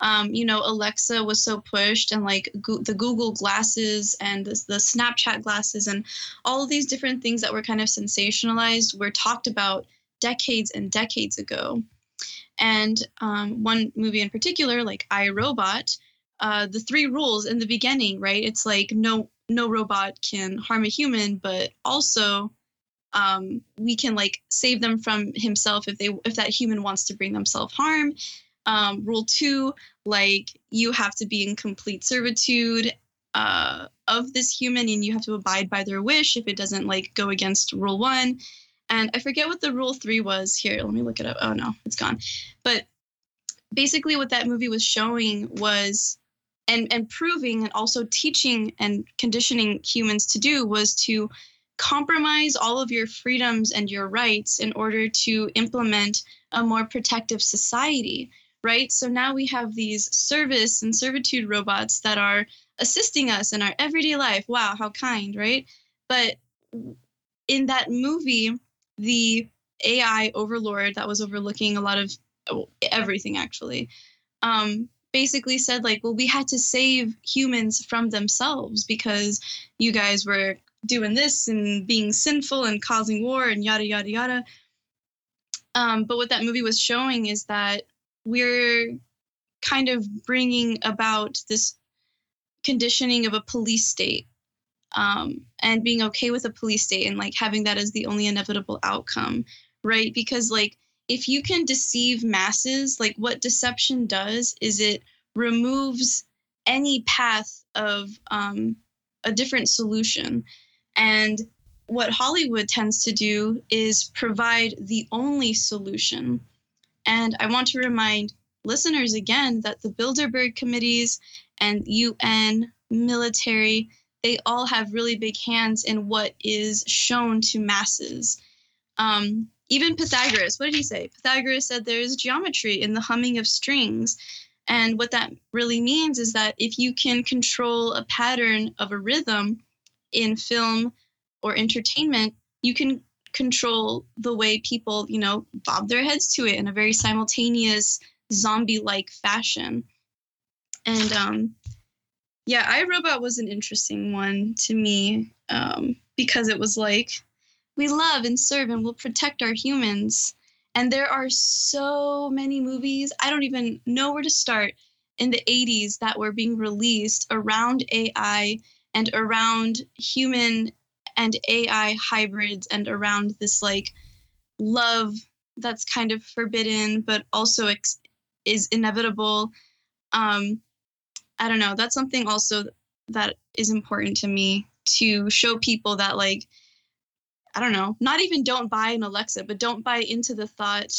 Um, you know, Alexa was so pushed, and like go- the Google glasses and the, the Snapchat glasses, and all these different things that were kind of sensationalized were talked about decades and decades ago. And um, one movie in particular, like I Robot, uh, the three rules in the beginning, right? It's like no no robot can harm a human, but also um, we can like save them from himself if they if that human wants to bring themselves harm um, rule two, like you have to be in complete servitude uh, of this human and you have to abide by their wish if it doesn't like go against rule one. And I forget what the rule three was here. Let me look it up. Oh no, it's gone. But basically, what that movie was showing was and and proving and also teaching and conditioning humans to do was to compromise all of your freedoms and your rights in order to implement a more protective society right? So now we have these service and servitude robots that are assisting us in our everyday life. Wow, how kind, right? But in that movie, the AI overlord that was overlooking a lot of oh, everything actually um, basically said like well we had to save humans from themselves because you guys were doing this and being sinful and causing war and yada yada yada um, but what that movie was showing is that we're kind of bringing about this conditioning of a police state um, and being okay with a police state and like having that as the only inevitable outcome, right? Because like if you can deceive masses, like what deception does is it removes any path of um, a different solution. And what Hollywood tends to do is provide the only solution and I want to remind listeners again that the Bilderberg committees and UN, military, they all have really big hands in what is shown to masses. Um, even Pythagoras, what did he say? Pythagoras said there's geometry in the humming of strings. And what that really means is that if you can control a pattern of a rhythm in film or entertainment, you can control the way people, you know, bob their heads to it in a very simultaneous zombie-like fashion. And um, yeah, I Robot was an interesting one to me um, because it was like we love and serve and will protect our humans. And there are so many movies. I don't even know where to start in the 80s that were being released around AI and around human and AI hybrids and around this like love that's kind of forbidden but also ex- is inevitable. Um, I don't know. That's something also that is important to me to show people that like I don't know, not even don't buy an Alexa, but don't buy into the thought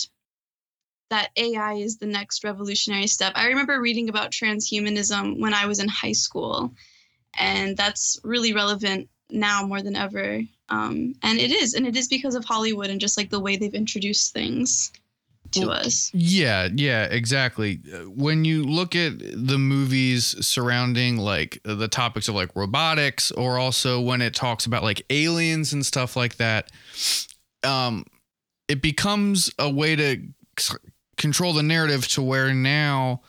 that AI is the next revolutionary step. I remember reading about transhumanism when I was in high school, and that's really relevant now more than ever. Um, and it is, and it is because of Hollywood and just like the way they've introduced things to well, us. Yeah, yeah, exactly. When you look at the movies surrounding like the topics of like robotics, or also when it talks about like aliens and stuff like that, um, it becomes a way to control the narrative to where now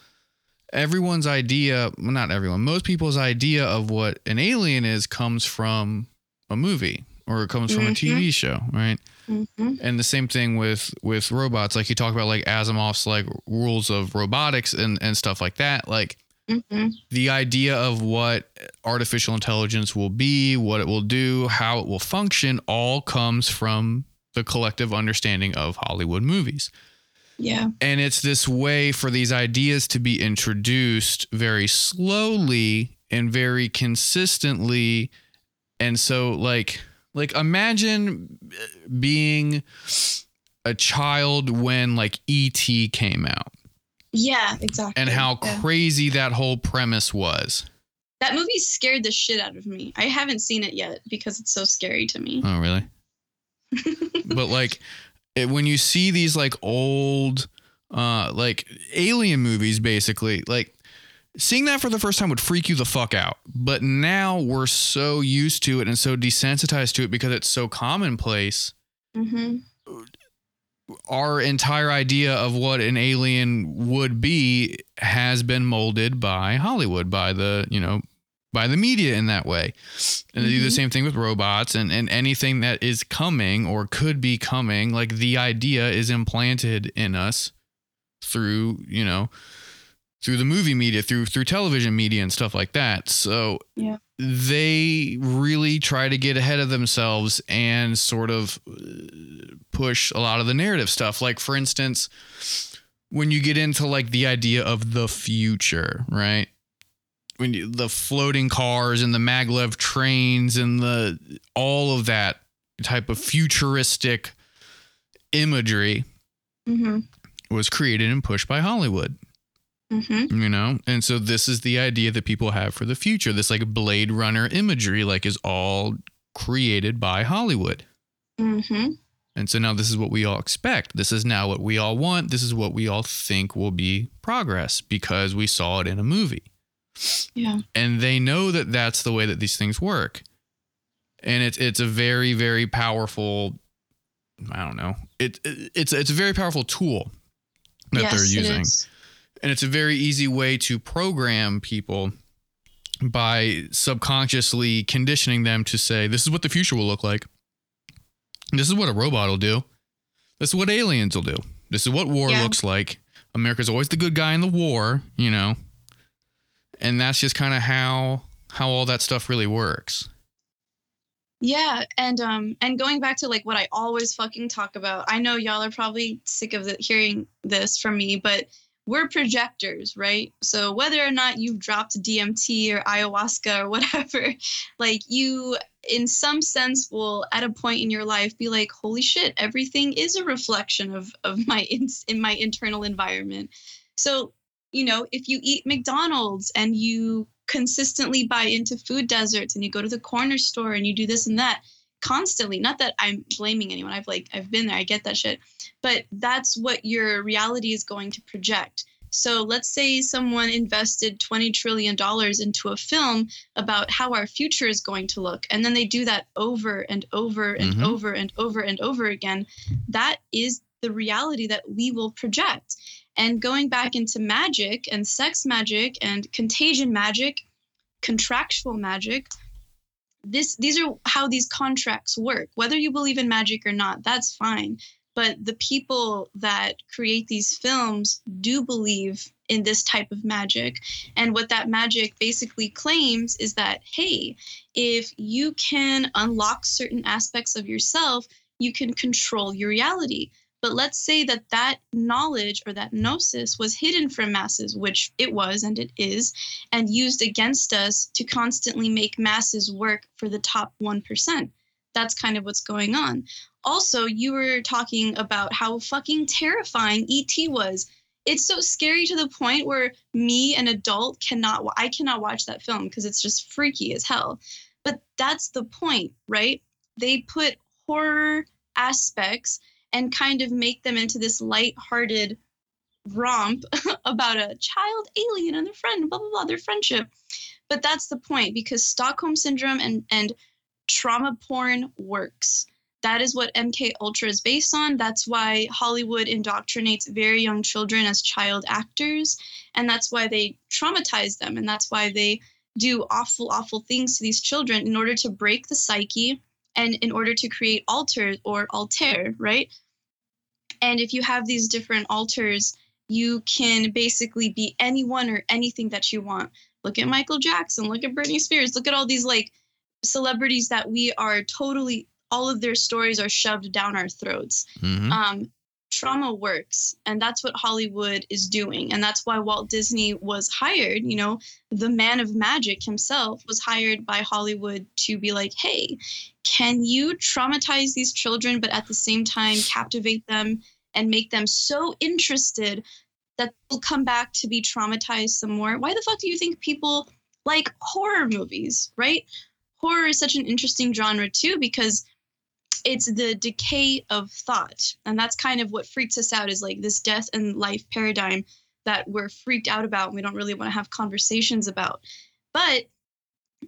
everyone's idea, well, not everyone, most people's idea of what an alien is comes from a movie or it comes from mm-hmm. a TV show, right? Mm-hmm. And the same thing with with robots. Like you talk about like Asimov's like rules of robotics and and stuff like that. Like mm-hmm. the idea of what artificial intelligence will be, what it will do, how it will function, all comes from the collective understanding of Hollywood movies. Yeah. And it's this way for these ideas to be introduced very slowly and very consistently. And so like like imagine uh, being a child when like ET came out. Yeah, exactly. And how yeah. crazy that whole premise was. That movie scared the shit out of me. I haven't seen it yet because it's so scary to me. Oh, really? but like it, when you see these like old uh like alien movies basically like seeing that for the first time would freak you the fuck out but now we're so used to it and so desensitized to it because it's so commonplace mm-hmm. our entire idea of what an alien would be has been molded by Hollywood, by the, you know, by the media in that way. And they do the Mhm. same thing with robots and, and anything that is coming or could be coming. Like the idea is implanted in us through, you know, through the movie media, through through television media and stuff like that. So Yeah. they really try to get ahead of themselves and sort of uh, push a lot of the narrative stuff. Like for instance, when you get into like the idea of the future, right? When you, the floating cars and the maglev trains and the all of that type of futuristic imagery Mm-hmm. was created and pushed by Hollywood. Mm-hmm. you know? And so this is the idea that people have for the future. This like blade runner imagery like is all created by hollywood. Mm-hmm. and so now this is what we all expect. This is now what we all want. This is what we all think will be progress because we saw it in a movie Yeah. and they know that that's the way that these things work and it's it's a very very powerful i don't know it, it it's it's a very powerful tool that yes, they're using and it's a very easy way to program people by subconsciously conditioning them to say, this is what the future will look like. This is what a robot will do. This is what aliens will do. This is what war Yeah. looks like. America's always the good guy in the war, you know. And that's just kind of how how all that stuff really works. Yeah, and um, and going back to like what I always fucking talk about. I know y'all are probably sick of the, hearing this from me, but we're projectors, right? So whether or not you've dropped DMT or ayahuasca or whatever, like you, in some sense, will at a point in your life be like, "Holy shit! Everything is a reflection of of my in, in my internal environment." So you know, if you eat McDonald's and you consistently buy into food deserts and you go to the corner store and you do this and that constantly not that i'm blaming anyone i've like i've been there i get that shit but that's what your reality is going to project so let's say someone invested 20 trillion dollars into a film about how our future is going to look and then they do that over and over and Mhm. over and over and over again that is the reality that we will project and going back into magic and sex magic and contagion magic, contractual magic, this these are how these contracts work. Whether you believe in magic or not, that's fine. But the people that create these films do believe in this type of magic. And what that magic basically claims is that, hey, if you can unlock certain aspects of yourself, you can control your reality. But let's say that that knowledge or that gnosis was hidden from masses, which it was and it is, and used against us to constantly make masses work for the top 1%. That's kind of what's going on. Also, you were talking about how fucking terrifying ET was. It's so scary to the point where me, an adult, cannot, I cannot watch that film because it's just freaky as hell. But that's the point, right? They put horror aspects and kind of make them into this light-hearted romp about a child alien and their friend, blah blah blah, their friendship. But that's the point because Stockholm syndrome and and trauma porn works. That is what MK Ultra is based on. That's why Hollywood indoctrinates very young children as child actors, and that's why they traumatize them, and that's why they do awful, awful things to these children in order to break the psyche and in order to create alter or alter, right? And if you have these different alters, you can basically be anyone or anything that you want. Look at Michael Jackson, look at Britney Spears, look at all these like celebrities that we are totally all of their stories are shoved down our throats. Mhm. Um, trauma works, and that's what Hollywood is doing, and that's why Walt Disney was hired. You know, the man of magic himself was hired by Hollywood to be like, hey, can you traumatize these children, but at the same time captivate them and make them so interested that they'll come back to be traumatized some more? Why the fuck do you think people like horror movies, right? Horror is such an interesting genre too because it's the decay of thought. And that's kind of what freaks us out is like this death and life paradigm that we're freaked out about and we don't really want to have conversations about. But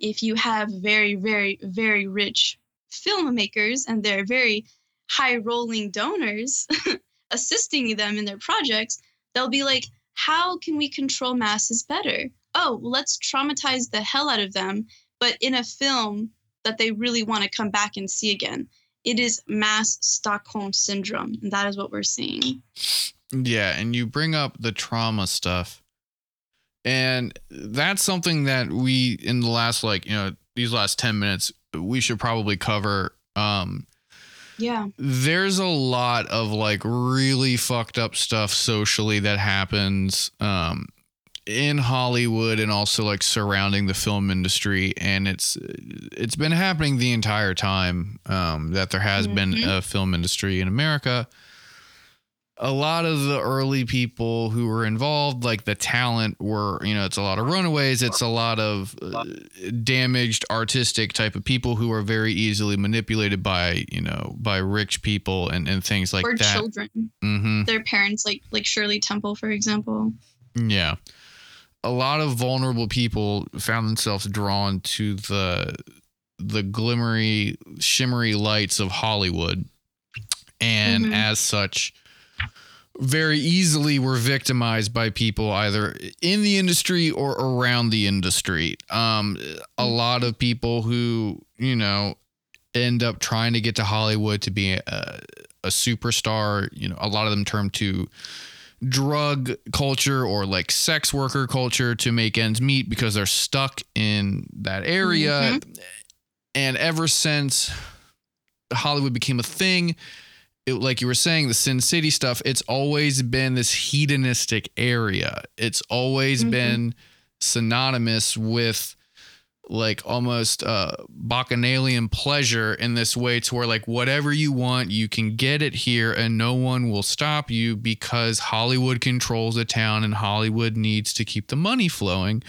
if you have very, very, very rich filmmakers and they're very high rolling donors, assisting them in their projects, they'll be like, how can we control masses better? Oh, let's traumatize the hell out of them, but in a film that they really want to come back and see again. It is mass Stockholm syndrome, and that is what we're seeing. Yeah, and you bring up the trauma stuff. And that's something that we in the last like, you know, these last 10 minutes we should probably cover um Yeah. there's a lot of like really fucked up stuff socially that happens um in Hollywood and also like surrounding the film industry and it's it's been happening the entire time um that there has been Mhm. a film industry in America a lot of the early people who were involved like the talent were you know it's a lot of runaways it's a lot of uh, damaged artistic type of people who are very easily manipulated by you know by rich people and and things like or that Or children. hmm Their parents, like like Shirley Temple, for example. yeah a lot of vulnerable people found themselves drawn to the the glimmery shimmery lights of hollywood and Mhm. as such very easily were victimized by people either in the industry or around the industry um a lot of people who you know end up trying to get to hollywood to be a, a superstar you know a lot of them turn to drug culture or like sex worker culture to make ends meet because they're stuck in that area. And ever since Hollywood became a thing, it, like you were saying, the Sin City stuff, it's always been this hedonistic area. It's always Mhm. been synonymous with like almost uh bacchanalian pleasure in this way to where like whatever you want you can get it here and no one will stop you because Hollywood controls the town and Hollywood needs to keep the money flowing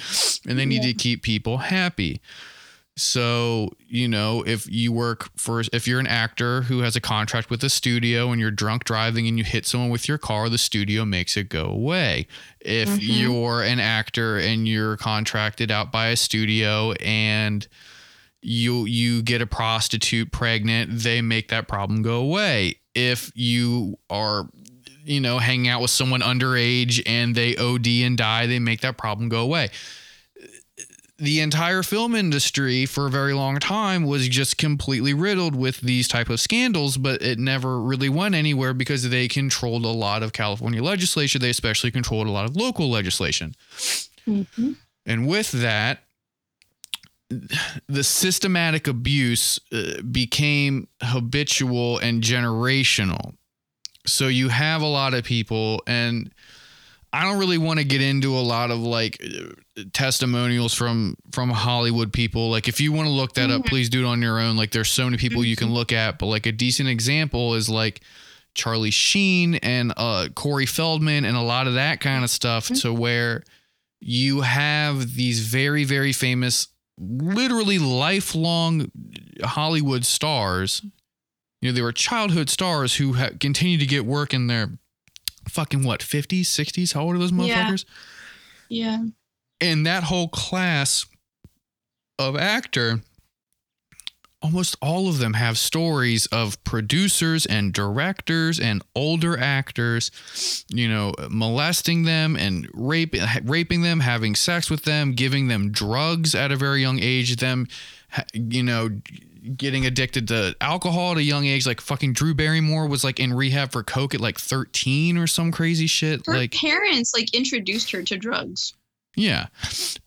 and they need Yeah. to keep people happy. So, you know, if you work for, if you're an actor who has a contract with a studio and you're drunk driving and you hit someone with your car, the studio makes it go away. If Mhm. you're an actor and you're contracted out by a studio and you you get a prostitute pregnant, they make that problem go away. If you are you know hanging out with someone underage and they OD and die, they make that problem go away the entire film industry for a very long time was just completely riddled with these type of scandals but it never really went anywhere because they controlled a lot of california legislation. They especially controlled a lot of local legislation. Mhm. and with that the systematic abuse uh, became habitual and generational. So you have a lot of people and I don't really want to get into a lot of like testimonials from from Hollywood people. Like if you want to look that up, Mhm. please do it on your own. Like there's so many people you can look at, but like a decent example is like Charlie Sheen and uh Corey Feldman and a lot of that kind of stuff Mhm. to where you have these very very famous literally lifelong Hollywood stars. You know, they were childhood stars who ha- continue to get work in their fucking what 50s 60s how old are those motherfuckers Yeah. yeah. and that whole class of actor almost all of them have stories of producers and directors and older actors you know molesting them and rape, raping them having sex with them giving them drugs at a very young age them you know getting addicted to alcohol at a young age like fucking drew barrymore was like in rehab for coke at like 13 or some crazy shit Her like parents like introduced her to drugs. yeah.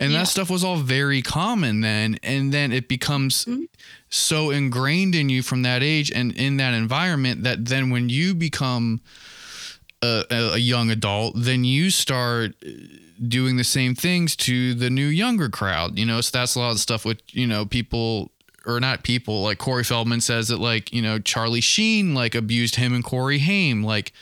And Yeah. that stuff was all very common then. And then it becomes Mhm. so ingrained in you from that age and in that environment that then when you become a, a, a young adult, then you start uh, doing the same things to the new younger crowd. You know, so that's a lot of stuff with, you know, people or not people like Corey Feldman says that like, you know, Charlie Sheen like abused him and Corey Haim like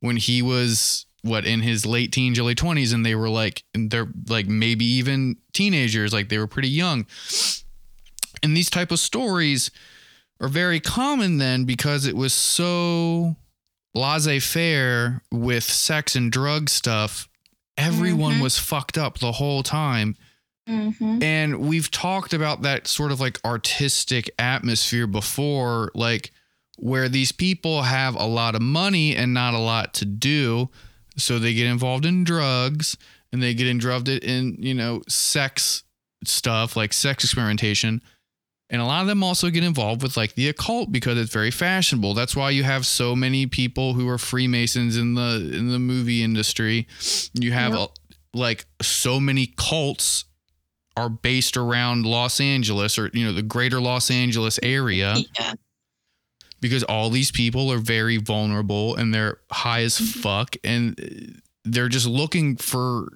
when he was what in his late teens, early 20s, and they were like, they're like maybe even teenagers, like they were pretty young. And these type of stories are very common then because it was so laissez faire with sex and drug stuff. Everyone Mhm. was fucked up the whole time. Mm-hmm. And we've talked about that sort of like artistic atmosphere before. Like where these people have a lot of money and not a lot to do. So they get involved in drugs and they get involved in, you know, sex stuff like sex experimentation. And a lot of them also get involved with like the occult because it's very fashionable. That's why you have so many people who are Freemasons in the in the movie industry. You have Yep. a, like so many cults are based around Los Angeles or you know the greater Los Angeles area Yeah. because all these people are very vulnerable and they're high as Mhm. fuck and they're just looking for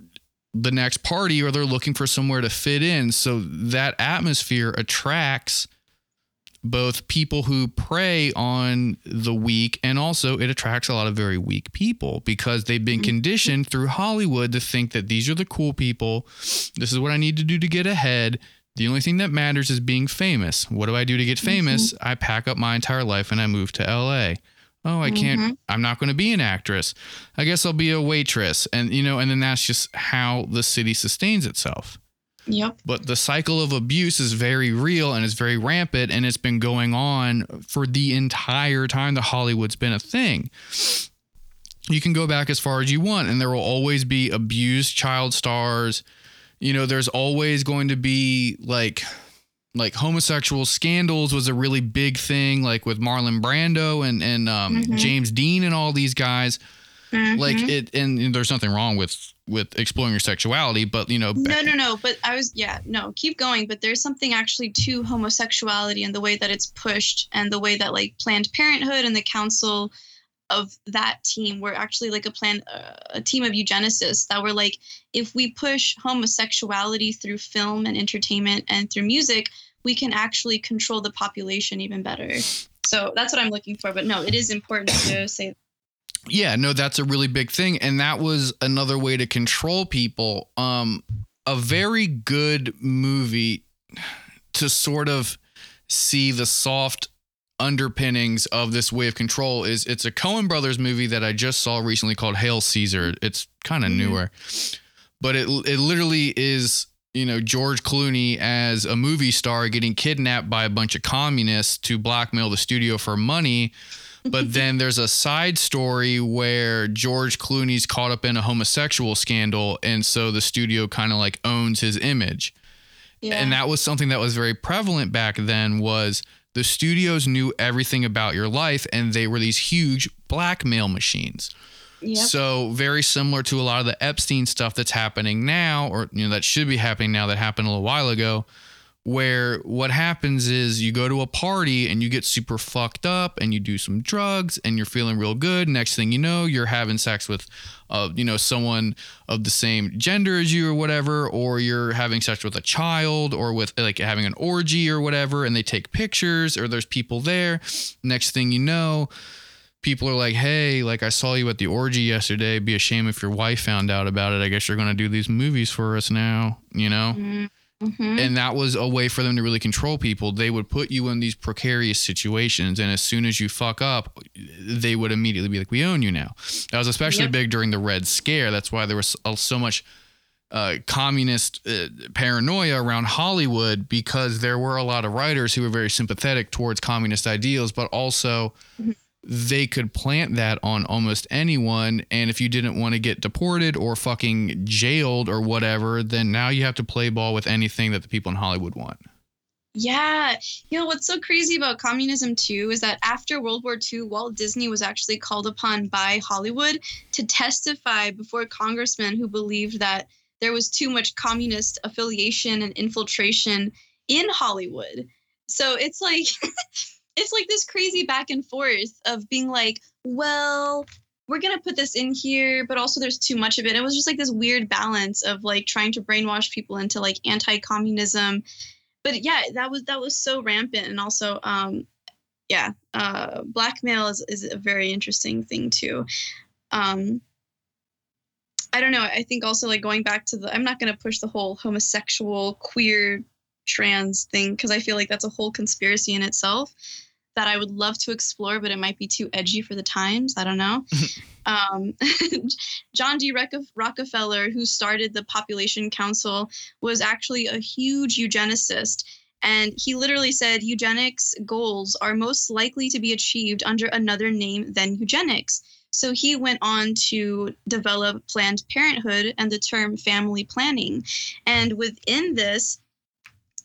the next party or they're looking for somewhere to fit in so that atmosphere attracts both people who prey on the weak and also it attracts a lot of very weak people because they've been Mhm. conditioned through Hollywood to think that these are the cool people. This is what I need to do to get ahead. The only thing that matters is being famous. What do I do to get famous? I pack up my entire life and I move to LA. Oh, I can't, Mhm. I'm not going to be an actress. I guess I'll be a waitress. And, you know, and then that's just how the city sustains itself Yep. but the cycle of abuse is very real and it's very rampant and it's been going on for the entire time that Hollywood's been a thing. You can go back as far as you want and there will always be abused child stars. You know, there's always going to be like like homosexual scandals was a really big thing like with Marlon Brando and and um, Mhm. James Dean and all these guys like Mhm. it and, and there's nothing wrong with with exploring your sexuality but you know No, no, no. But I was, yeah, no, keep going. But there's something actually to homosexuality and the way that it's pushed and the way that like Planned Parenthood and the council of that team were actually like a plan, uh, a team of eugenicists that were like, if we push homosexuality through film and entertainment and through music, we can actually control the population even better. So that's what I'm looking for. But no, it is important to say. Yeah, no, that's a really big thing. And that was another way to control people. Um, a very good movie to sort of see the soft underpinnings of this way of control is it's a Coen Brothers movie that I just saw recently called Hail Caesar. It's kind of Mhm. newer. But it it literally is, you know, George Clooney as a movie star getting kidnapped by a bunch of communists to blackmail the studio for money but then there's a side story where George Clooney's caught up in a homosexual scandal, and so the studio kind of like owns his image. Yeah. And that was something that was very prevalent back then. Was the studios knew everything about your life, and they were these huge blackmail machines. Yep. So very similar to a lot of the Epstein stuff that's happening now, or you know that should be happening now that happened a little while ago, where what happens is you go to a party and you get super fucked up and you do some drugs and you're feeling real good. Next thing you know, you're having sex with, uh, you know, someone of the same gender as you or whatever, or you're having sex with a child or with like having an orgy or whatever, and they take pictures or there's people there. Next thing you know people are like, hey, like I saw you at the orgy yesterday. It'd be a shame if your wife found out about it. I guess you're going to do these movies for us now, you know? Mhm. And that was a way for them to really control people. They would put you in these precarious situations. And as soon as you fuck up, they would immediately be like, we own you now. That was especially Yep. big during the Red Scare. That's why there was so- so much uh, communist uh, paranoia around Hollywood because there were a lot of writers who were very sympathetic towards communist ideals, but also Mhm. They could plant that on almost anyone. And if you didn't want to get deported or fucking jailed or whatever, then now you have to play ball with anything that the people in Hollywood want. Yeah. You know, what's so crazy about communism, too, is that after World War II, Walt Disney was actually called upon by Hollywood to testify before congressmen who believed that there was too much communist affiliation and infiltration in Hollywood. So it's like, it's like this crazy back and forth of being like, well, we're to put this in here, but also there's too much of it. It was just like this weird balance of like trying to brainwash people into like anti communism but yeah, that was that was so rampant, and also, um, yeah, uh, blackmail is is a very interesting thing too. Um, I don't know. I think also like going back to the, I'm not gonna push the whole homosexual, queer, trans thing because I feel like that's a whole conspiracy in itself that I would love to explore, but it might be too edgy for the times. I don't know. um, John D. Rock- Rockefeller, who started the Population Council, was actually a huge eugenicist. And he literally said eugenics goals are most likely to be achieved under another name than eugenics. So he went on to develop Planned Parenthood and the term family planning. And within this,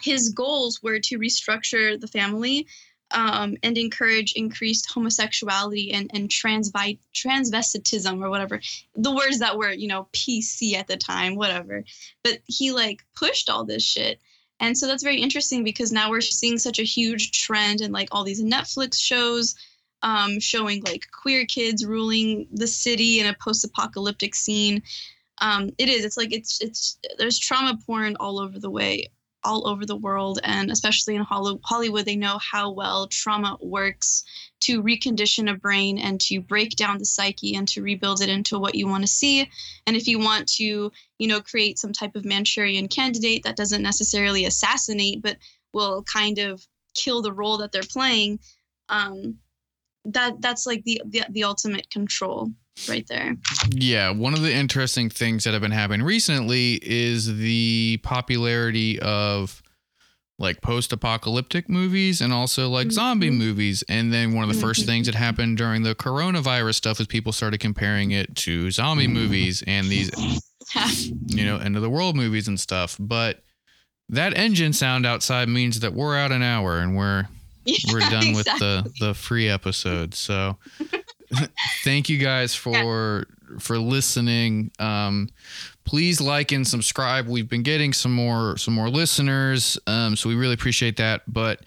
his goals were to restructure the family um, and encourage increased homosexuality and, and transvi- transvestitism or whatever. The words that were you know pc at the time whatever. But he like pushed all this shit. And so that's very interesting because now we're seeing such a huge trend in like all these netflix shows um, showing like queer kids ruling the city in a post-apocalyptic scene. Um, it is. It's like it's it's there's trauma porn all over the way all over the world and especially in Hollywood, they know how well trauma works to recondition a brain and to break down the psyche and to rebuild it into what you want to see. And if you want to, you know, create some type of Manchurian candidate that doesn't necessarily assassinate, but will kind of kill the role that they're playing, um, that that's like the, the the ultimate control right there. Yeah, one of the interesting things that have been happening recently is the popularity of like post-apocalyptic movies and also like mm-hmm. zombie movies and then one of the mm-hmm. first things that happened during the coronavirus stuff is people started comparing it to zombie movies and these you know end of the world movies and stuff but that engine sound outside means that we're out an hour and we're yeah, we're done exactly. with the the free episode so thank you guys for yeah. for listening. Um, please like and subscribe. We've been getting some more some more listeners, um, so we really appreciate that. But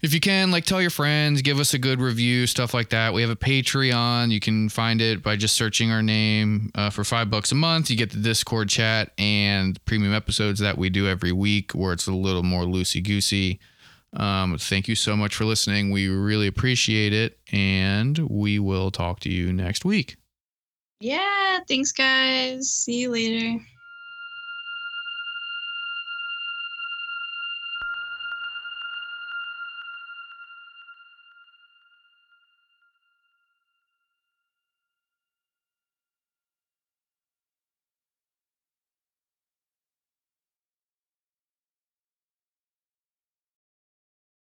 if you can, like, tell your friends, give us a good review, stuff like that. We have a Patreon. You can find it by just searching our name uh, for five bucks a month. You get the Discord chat and premium episodes that we do every week, where it's a little more loosey goosey. Um, thank you so much for listening. We really appreciate it. And we will talk to you next week. Yeah. Thanks, guys. See you later.